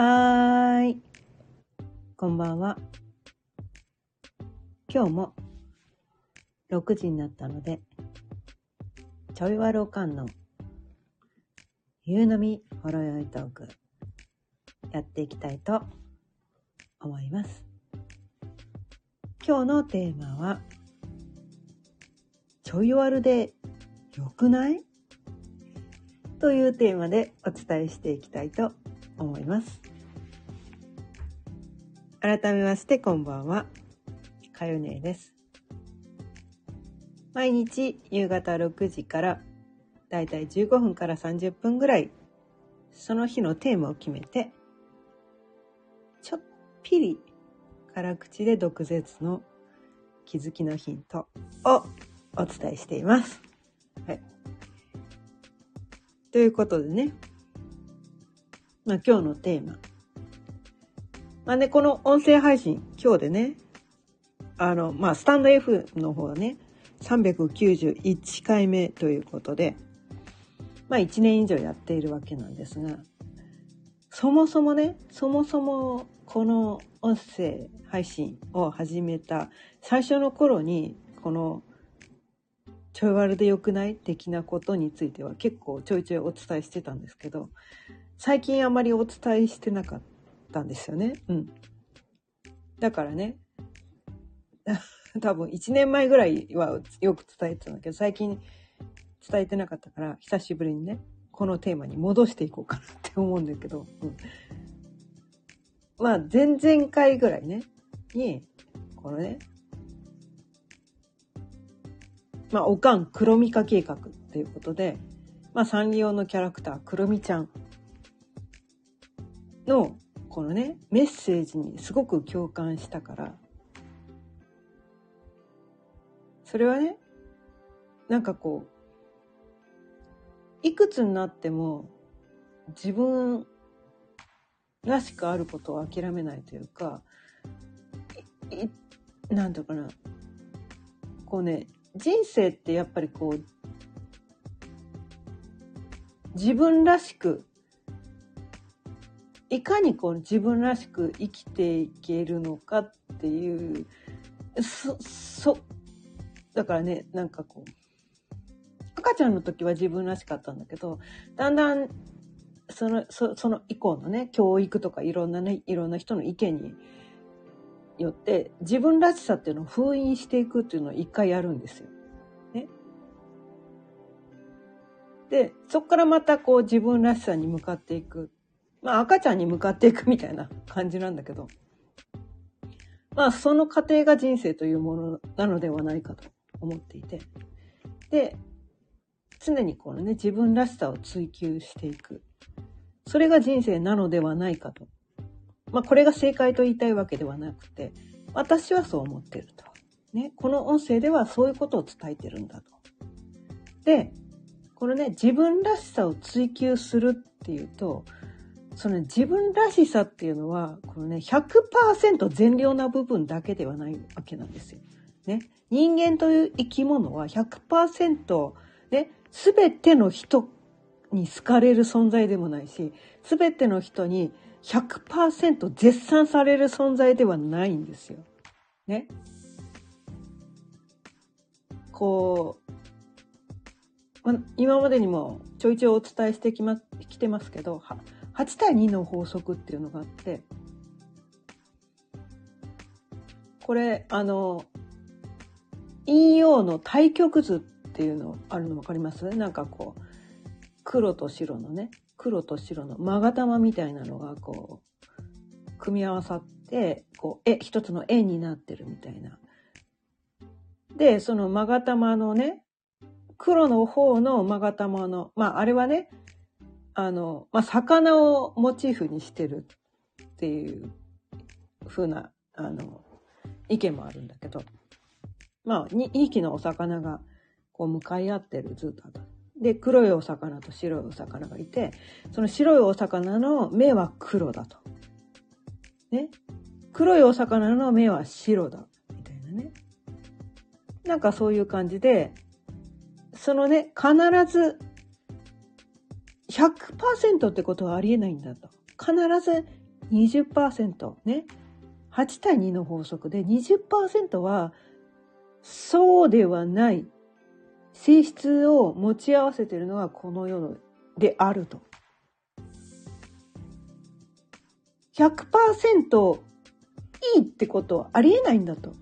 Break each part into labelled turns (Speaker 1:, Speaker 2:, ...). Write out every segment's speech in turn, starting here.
Speaker 1: はーい。こんばんは。今日も6時になったので、ちょいわろかんの夕飲みほろよいトークやっていきたいと思います。今日のテーマは、ちょいわるでよくない？というテーマでお伝えしていきたいと思います。思います改めましてこんばんは。かよねです。毎日夕方6時からだいたい15分から30分ぐらいその日のテーマを決めてちょっぴり辛口で毒舌の気づきのヒントをお伝えしています。はい。ということでね、まあ、今日のテーマ。まあね、この音声配信、今日でね、あの、まあ、スタンド F の方はね、391回目ということで、まあ、1年以上やっているわけなんですが、そもそもね、そもそもこの音声配信を始めた最初の頃に、このちょい悪でよくない的なことについては結構ちょいちょいお伝えしてたんですけど、最近あまりお伝えしてなかったんですよね。うん。だからね、多分1年前ぐらいはよく伝えてたんだけど、最近伝えてなかったから、久しぶりにね、このテーマに戻していこうかなって思うんだけど、うん。まあ、前々回ぐらいね、に、このね、まあ、おかん黒ミカ計画っていうことで、まあ、サンリオのキャラクター、黒ミちゃんの、このね、メッセージにすごく共感したから、それはね、なんかこう、いくつになっても自分らしくあることを諦めないというか、いいなんていうかな、こうね、人生ってやっぱりこう、自分らしく、いかにこう自分らしく生きていけるのかっていう、そ、そ、だからね、なんかこう、赤ちゃんの時は自分らしかったんだけど、だんだん、その、そその以降のね、教育とかいろんなね、いろんな人の意見によって、自分らしさっていうのを封印していくっていうのを一回やるんですよ。ね。で、そこからまたこう自分らしさに向かっていく。まあ赤ちゃんに向かっていくみたいな感じなんだけど、まあその過程が人生というものなのではないかと思っていて。で、常にこのね、自分らしさを追求していく。それが人生なのではないかと。まあこれが正解と言いたいわけではなくて、私はそう思ってると。ね、この音声ではそういうことを伝えてるんだと。で、このね、自分らしさを追求するっていうと、その自分らしさっていうのは、このね、100%善良な部分だけではないわけなんですよ。ね。人間という生き物は100%、ね、すべての人に好かれる存在でもないし、すべての人に100%絶賛される存在ではないんですよ。ね。こう、ま、今までにもちょいちょいお伝えしてきま、きてますけど、8対2の法則っていうのがあって、これ、あの、引用の対極図っていうのあるの分かります？なんかこう、黒と白のね、黒と白の勾玉みたいなのがこう、組み合わさって、こう、え、一つの円になってるみたいな。で、その勾玉のね、黒の方の勾玉の、まああれはね、あの、まあ魚をモチーフにしてるっていう風な、あの、意見もあるんだけど、まあ、2匹のお魚がこう向かい合ってる図だと。で、黒いお魚と白いお魚がいて、その白いお魚の目は黒だと。ね。黒いお魚の目は白だ。みたいなね。なんかそういう感じで、そのね、必ず100%ってことはありえないんだと。必ず20%ね。8対2の法則で20%はそうではない性質を持ち合わせているのがこの世であると。100%いいってことはありえないんだと。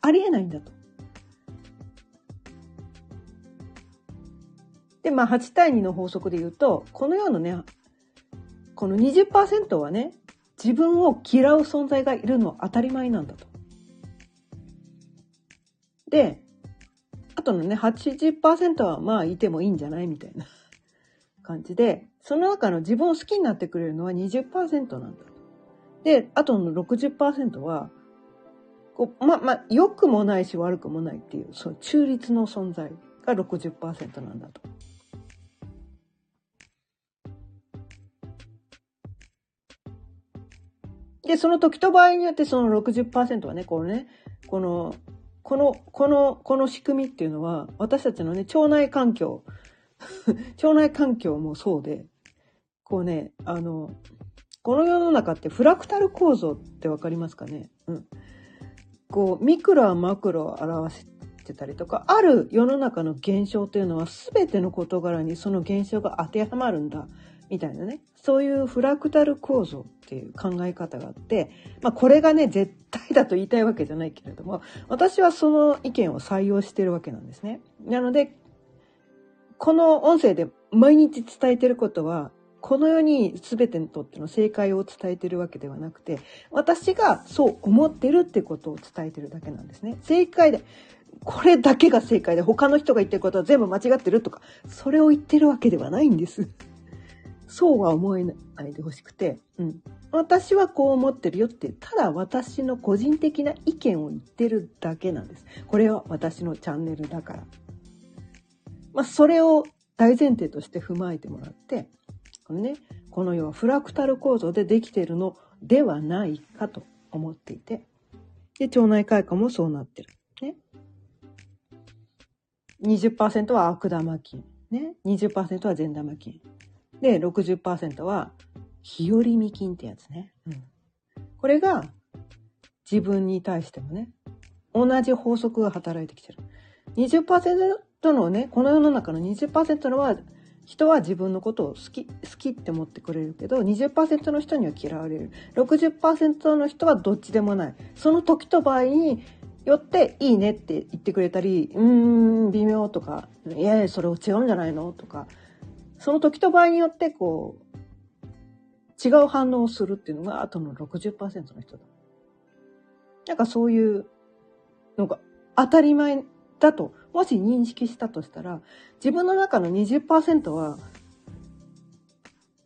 Speaker 1: ありえないんだと。で、まあ8対2の法則で言うと、この世のね、この20%はね、自分を嫌う存在がいるのは当たり前なんだと。で、あとのね、80%はまあいてもいいんじゃないみたいな 感じで、その中の自分を好きになってくれるのは20%なんだと。で、あとの60%は、こうま、ま良くもないし悪くもないっていう、その中立の存在が60%なんだと。で、その時と場合によってその60%はね、このね、この、この、この、この仕組みっていうのは、私たちのね、腸内環境、腸内環境もそうで、こうね、あの、この世の中ってフラクタル構造ってわかりますかね？うん。こう、ミクロはマクロを表してたりとか、ある世の中の現象というのは全ての事柄にその現象が当てはまるんだ、みたいなね。そういうフラクタル構造っていう考え方があって、まあこれがね、絶対だと言いたいわけじゃないけれども、私はその意見を採用してるわけなんですね。なので、この音声で毎日伝えてることは、この世に全てにとっての正解を伝えてるわけではなくて、私がそう思ってるってことを伝えてるだけなんですね。正解で、これだけが正解で他の人が言ってることは全部間違ってるとか、それを言ってるわけではないんです。そうは思えないでほしくて、うん。私はこう思ってるよって、ただ私の個人的な意見を言ってるだけなんです。これは私のチャンネルだから。まあ、それを大前提として踏まえてもらって、このね、この世はフラクタル構造でできているのではないかと思っていて、で、腸内開花もそうなってる。20%は悪玉菌。ね。20%は善玉菌。で、60%は日和見菌ってやつね。うん。これが自分に対してもね、同じ法則が働いてきてる。20%のね、この世の中の20%のは人は自分のことを好き、好きって思ってくれるけど、20%の人には嫌われる。60%の人はどっちでもない。その時と場合によっていいねって言ってくれたり、うーん、微妙とか、いやいや、それ違うんじゃないのとか、その時と場合によってこう、違う反応をするっていうのがあとの60%の人だ。なんかそういうのが当たり前だと、もし認識したとしたら、自分の中の20%は、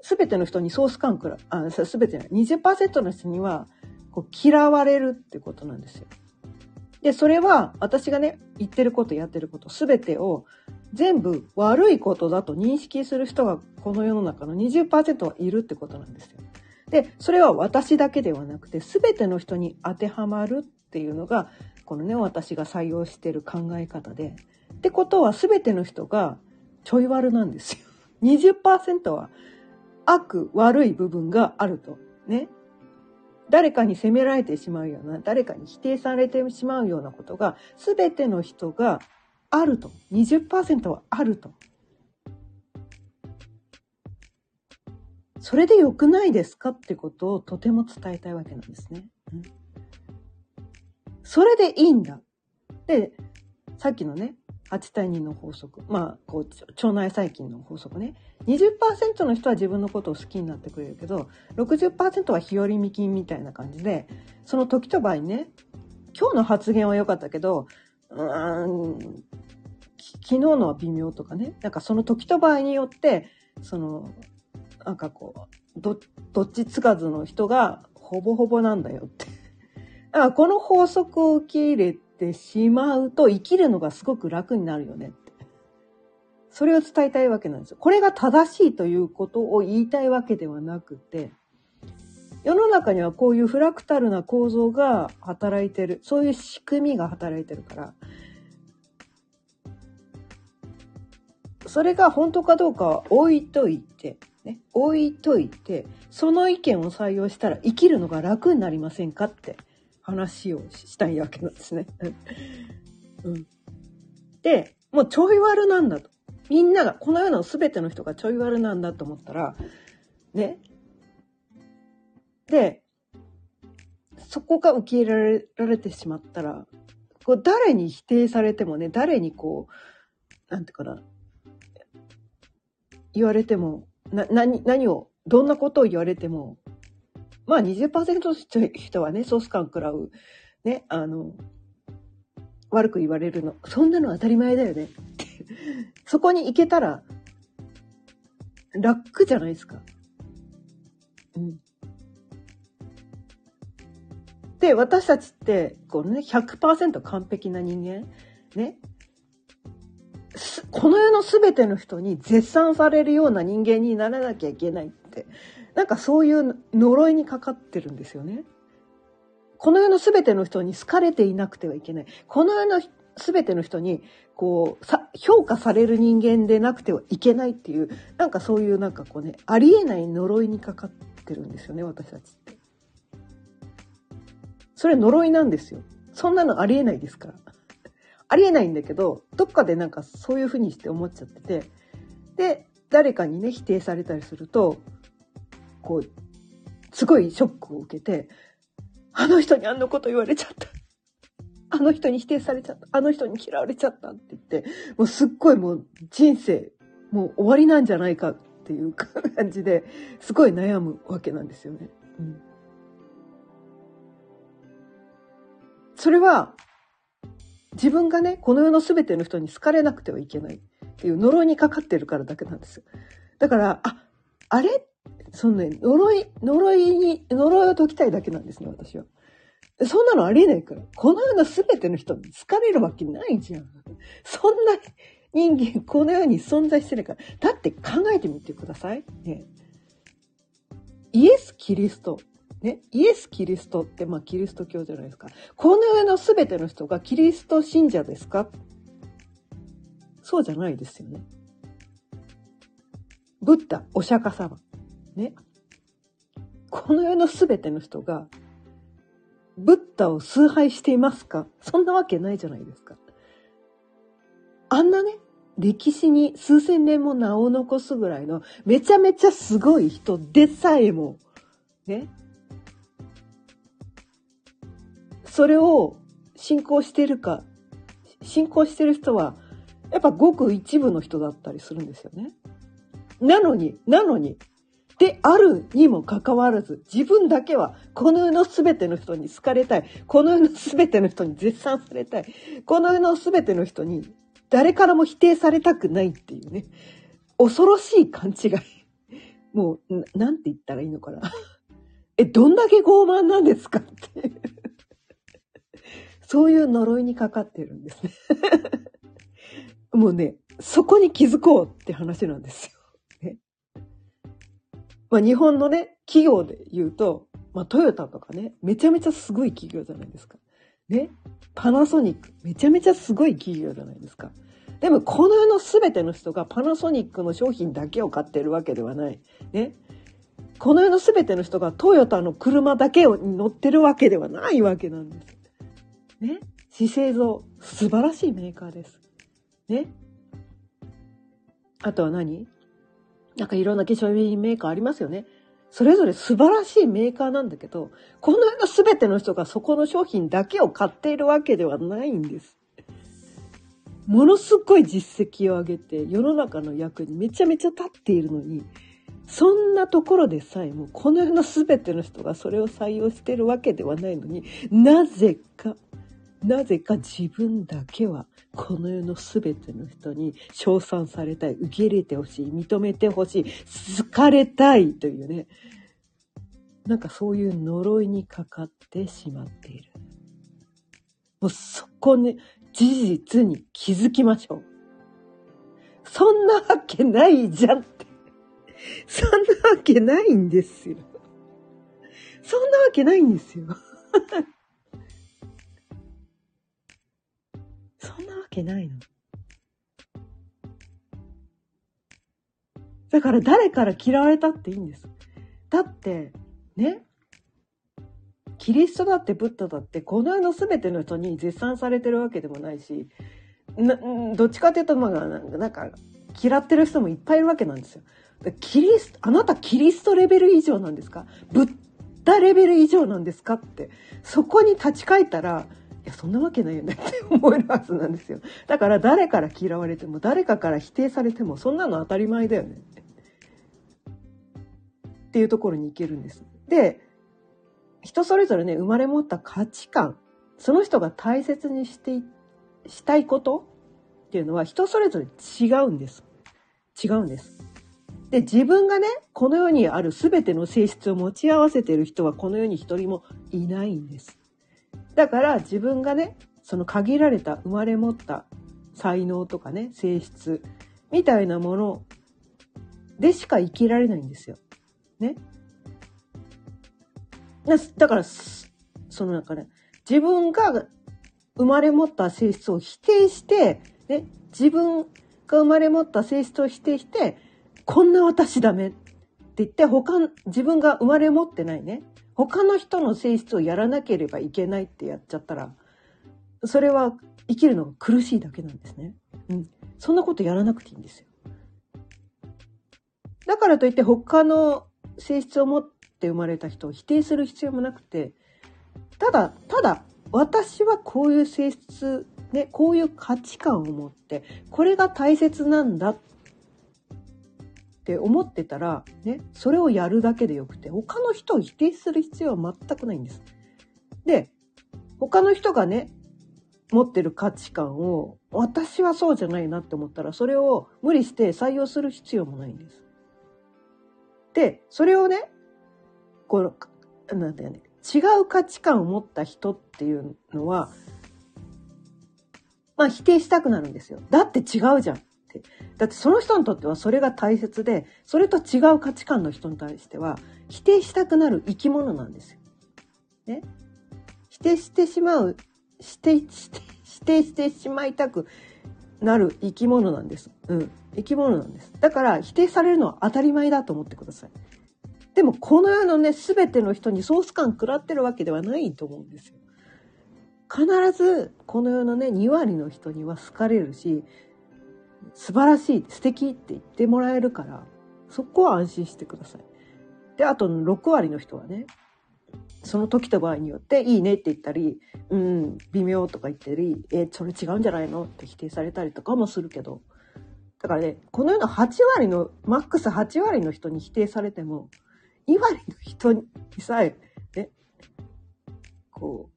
Speaker 1: すべての人にソース感くら、あ、すべてない。20%の人には、こう、嫌われるってことなんですよ。で、それは、私がね、言ってること、やってること、すべてを、全部悪いことだと認識する人が、この世の中の20%はいるってことなんですよ。で、それは私だけではなくて、すべての人に当てはまるっていうのが、このね、私が採用してる考え方で。ってことは全ての人がちょい悪なんですよ。20%は悪、悪い部分があると。ね。誰かに責められてしまうような、誰かに否定されてしまうようなことが、すべての人があると。20%はあると。それで良くないですかってことをとても伝えたいわけなんですね。うんそれでいいんだ。で、さっきのね、8対2の法則。まあ、こう、腸内細菌の法則ね。20%の人は自分のことを好きになってくれるけど、60%は日和見菌みたいな感じで、その時と場合ね、今日の発言は良かったけど、うーん、昨日のは微妙とかね。なんかその時と場合によって、その、なんかこう、ど、どっちつかずの人がほぼほぼなんだよってあこの法則を受け入れてしまうと生きるのがすごく楽になるよねって。それを伝えたいわけなんですよ。これが正しいということを言いたいわけではなくて、世の中にはこういうフラクタルな構造が働いてる。そういう仕組みが働いてるから、それが本当かどうかは置いといて、ね、置いといて、その意見を採用したら生きるのが楽になりませんかって話をしたいわけなんですね。うん。で、もうちょい悪なんだと。みんなが、この世の全ての人がちょい悪なんだと思ったら、ね。で、そこが受け入れられられてしまったら、こう誰に否定されてもね、誰にこう、なんていうかな、言われても、な、何、何を、どんなことを言われても、まあ20%の人はね、ソース感食らう、ね、あの、悪く言われるの。そんなの当たり前だよね。そこに行けたら、楽じゃないですか。うん。で、私たちって、このね、100%完璧な人間、ね、この世の全ての人に絶賛されるような人間にならなきゃいけないって、なんかそういう呪いにかかってるんですよね。この世の全ての人に好かれていなくてはいけない。この世の全ての人に、こう、さ、評価される人間でなくてはいけないっていう、なんかそういうなんかこうね、ありえない呪いにかかってるんですよね、私たちって。それ呪いなんですよ。そんなのありえないですから。ありえないんだけど、どっかでなんかそういうふうにして思っちゃってて、で、誰かにね、否定されたりすると、こう、すごいショックを受けて、あの人にあんなこと言われちゃった。あの人に否定されちゃった。あの人に嫌われちゃったって言って、もうすっごいもう人生、もう終わりなんじゃないかっていう感じで、すごい悩むわけなんですよね。うん、それは、自分がね、この世の全ての人に好かれなくてはいけないっていう呪いにかかってるからだけなんですよ。だから、あ、あれそのね、呪い、呪いに、呪いを解きたいだけなんですね、私は。そんなのありえないから。この世の全ての人に好かれるわけないじゃん。そんな人間、この世に存在してるから。だって考えてみてください。ね。イエス・キリスト。ね。イエス・キリストって、まあ、キリスト教じゃないですか。この世の全ての人がキリスト信者ですか？そうじゃないですよね。ブッダ、お釈迦様。ね。この世の全ての人が、ブッダを崇拝していますか？そんなわけないじゃないですか。あんなね、歴史に数千年も名を残すぐらいのめちゃめちゃすごい人でさえも、ね。それを信仰してるか、信仰してる人は、やっぱごく一部の人だったりするんですよね。なのに、なのに、であるにもかかわらず、自分だけはこの世の全ての人に好かれたい。この世の全ての人に絶賛されたい。この世の全ての人に誰からも否定されたくないっていうね。恐ろしい勘違い。もう、なんて言ったらいいのかな。え、どんだけ傲慢なんですかってそういう呪いにかかってるんですねもうね、そこに気づこうって話なんですよ。まあ日本のね、企業で言うと、まあトヨタとかね、めちゃめちゃすごい企業じゃないですか。ね。パナソニック、めちゃめちゃすごい企業じゃないですか。でもこの世の全ての人がパナソニックの商品だけを買ってるわけではない。ね。この世の全ての人がトヨタの車だけを乗ってるわけではないわけなんです。ね。資生堂、素晴らしいメーカーです。ね。あとは何？なんかいろんな化粧品メーカーありますよね。それぞれ素晴らしいメーカーなんだけど、この世の全ての人がそこの商品だけを買っているわけではないんです。ものすごい実績を上げて世の中の役にめちゃめちゃ立っているのに、そんなところでさえもこの世の全ての人がそれを採用しているわけではないのになぜかなぜか自分だけはこの世の全ての人に称賛されたい、受け入れてほしい、認めてほしい、好かれたいというね、なんかそういう呪いにかかってしまっている。もうそこに、事実に気づきましょう。そんなわけないじゃんって。そんなわけないんですよ。そんなわけないんですよ。そんなわけないの。だから誰から嫌われたっていいんです。だって、ね、キリストだってブッダだってこの世の全ての人に絶賛されてるわけでもないし、などっちかというと、まあ、なんか、嫌ってる人もいっぱいいるわけなんですよ。キリスト、あなたキリストレベル以上なんですか？ブッダレベル以上なんですか？って、そこに立ち返ったら、いや、そんなわけないよねって思えるはずなんですよ。だから誰から嫌われても、誰かから否定されても、そんなの当たり前だよねって。いうところに行けるんです。で、人それぞれね、生まれ持った価値観、その人が大切にしてしたいことっていうのは人それぞれ違うんです。違うんです。で、自分がね、この世にある全ての性質を持ち合わせている人はこの世に一人もいないんです。だから自分がね、その限られた生まれ持った才能とかね、性質みたいなものでしか生きられないんですよ。ね。だから、その中で、ね、自分が生まれ持った性質を否定して、ね、自分が生まれ持った性質を否定して、こんな私ダメって言って、他、自分が生まれ持ってないね、他の人の性質をやらなければいけないってやっちゃったら、それは生きるのが苦しいだけなんですね。うん。そんなことやらなくていいんですよ。だからといって他の性質を持って生まれた人を否定する必要もなくて、ただ、ただ、私はこういう性質、ね、こういう価値観を持って、これが大切なんだっって思ってたら、ね、それをやるだけでよくて、他の人を否定する必要は全くないんです。で、他の人がね、持ってる価値観を、私はそうじゃないなって思ったら、それを無理して採用する必要もないんです。で、それをね、この、なんだよね、違う価値観を持った人っていうのは、まあ否定したくなるんですよ。だって違うじゃん。だってその人にとってはそれが大切で、それと違う価値観の人に対しては否定したくなる生き物なんですよ。ね？否定してしまう、否定して、否定してしまいたくなる生き物なんです。うん。生き物なんです。だから否定されるのは当たり前だと思ってください。でもこの世のね、すべての人にソース感食らってるわけではないと思うんですよ。必ずこの世のね、2割の人には好かれるし、素晴らしい、素敵って言ってもらえるから、そこは安心してください。で、あと6割の人はね、その時と場合によっていいねって言ったり、うん、微妙とか言ったり、え、それ違うんじゃないのって否定されたりとかもするけど、だからね、この世の8割の、マックス8割の人に否定されても、2割の人にさえ、ね、こ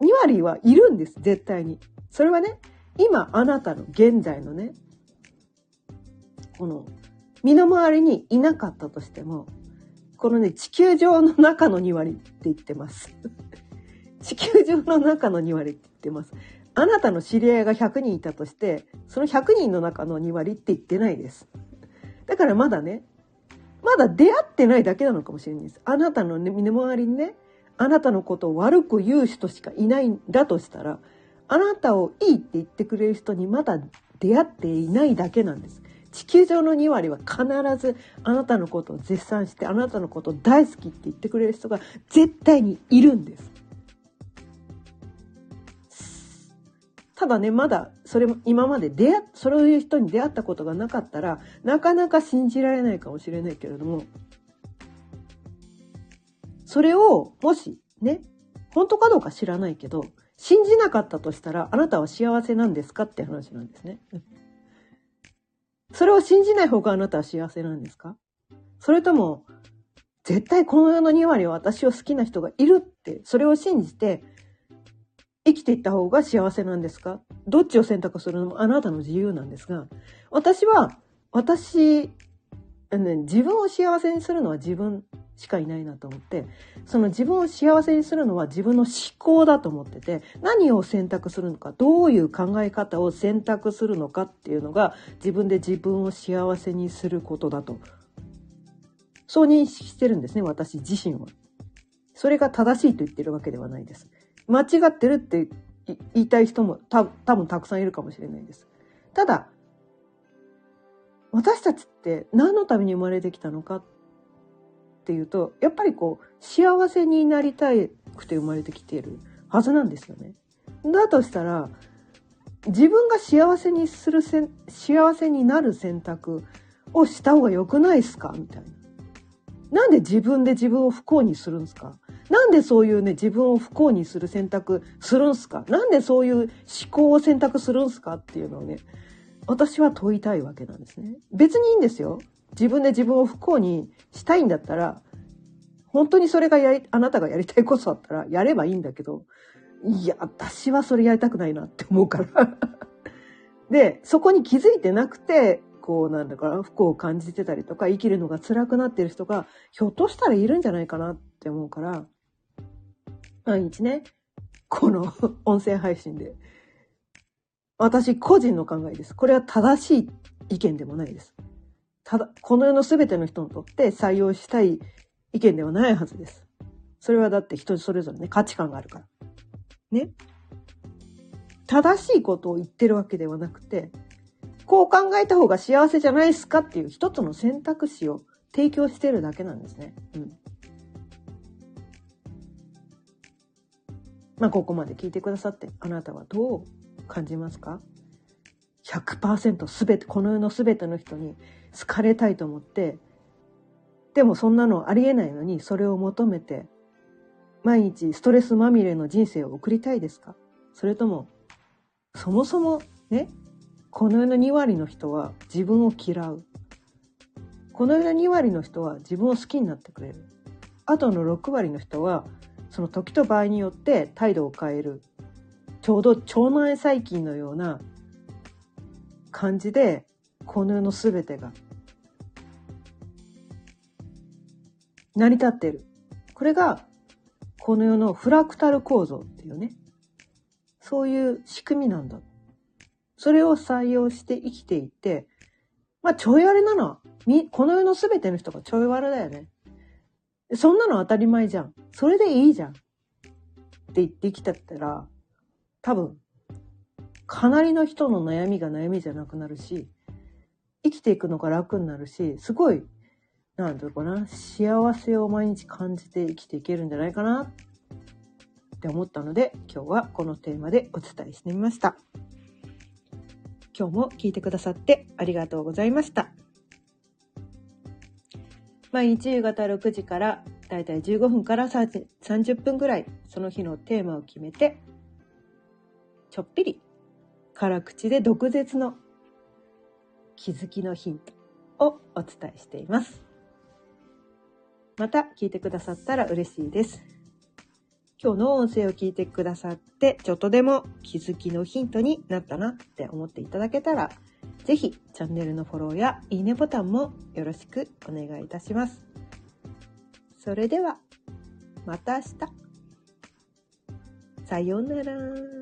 Speaker 1: う、2割はいるんです、絶対に。それはね、今あなたの現在のね、この、身の回りにいなかったとしても、このね、地球上の中の2割って言ってます。地球上の中の2割って言ってます。あなたの知り合いが100人いたとして、その100人の中の2割って言ってないです。だからまだね、まだ出会ってないだけなのかもしれないです。あなたの、ね、身の回りにね、あなたのことを悪く言う人しかいないんだとしたら、あなたをいいって言ってくれる人にまだ出会っていないだけなんです。地球上の2割は必ずあなたのことを絶賛して、あなたのことを大好きって言ってくれる人が絶対にいるんです。ただね、まだ、それも、今まで出会、そういう人に出会ったことがなかったら、なかなか信じられないかもしれないけれども、それを、もし、ね、本当かどうか知らないけど、信じなかったとしたら、あなたは幸せなんですかって話なんですね。それを信じない方があなたは幸せなんですか？それとも、絶対この世の2割は私を好きな人がいるって、それを信じて、生きていった方が幸せなんですか？どっちを選択するのもあなたの自由なんですが、私は、私、自分を幸せにするのは自分しかいないなと思って、その自分を幸せにするのは自分の思考だと思ってて、何を選択するのか、どういう考え方を選択するのかっていうのが自分で自分を幸せにすることだと。そう認識してるんですね、私自身は。それが正しいと言ってるわけではないです。間違ってるって言いたい人もた多分たくさんいるかもしれないです。ただ、私たちって何のために生まれてきたのかっていうと、やっぱりこう、幸せになりたくて生まれてきているはずなんですよね。だとしたら、自分が幸せにするせん、幸せになる選択をした方が良くないですか？みたいな。なんで自分で自分を不幸にするんですか？なんでそういうね、自分を不幸にする選択するんすか？なんでそういう思考を選択するんすか？っていうのをね、私は問いたいわけなんですね。別にいいんですよ。自分で自分を不幸にしたいんだったら、本当にそれがやり、あなたがやりたいことだったらやればいいんだけど、いや、私はそれやりたくないなって思うから で、そこに気づいてなくて、こうなんだから不幸を感じてたりとか生きるのが辛くなってる人がひょっとしたらいるんじゃないかなって思うから、毎日ね、この 音声配信で私個人の考えです。これは正しい意見でもないです。ただ、この世の全ての人にとって採用したい意見ではないはずです。それはだって人それぞれね、価値観があるから。ね。正しいことを言ってるわけではなくて、こう考えた方が幸せじゃないですかっていう一つの選択肢を提供してるだけなんですね。うん。まあ、ここまで聞いてくださって、あなたはどう感じますか ?100% すべて、この世のすべての人に好かれたいと思って、でもそんなのありえないのに、それを求めて、毎日ストレスまみれの人生を送りたいですか？それとも、そもそもね、この世の2割の人は自分を嫌う。この世の2割の人は自分を好きになってくれる。あとの6割の人は、その時と場合によって態度を変える。ちょうど腸内細菌のような感じで、この世の全てが成り立ってる。これが、この世のフラクタル構造っていうね、そういう仕組みなんだ。それを採用して生きていって、まあ、ちょい悪なのは、この世の全ての人がちょい悪だよね。そんなの当たり前じゃん。それでいいじゃん。って言ってきたったら、多分、かなりの人の悩みが悩みじゃなくなるし、生きていくのが楽になるし、すごい、なんだろうな、幸せを毎日感じて生きていけるんじゃないかなって思ったので、今日はこのテーマでお伝えしてみました。今日も聞いてくださってありがとうございました。毎日夕方6時からだいたい15分から30分ぐらいその日のテーマを決めてちょっぴり辛口で毒舌の気づきのヒントをお伝えしています。また聞いてくださったら嬉しいです。今日の音声を聞いてくださって、ちょっとでも気づきのヒントになったなって思っていただけたら、ぜひチャンネルのフォローやいいねボタンもよろしくお願いいたします。それでは、また明日。さようなら。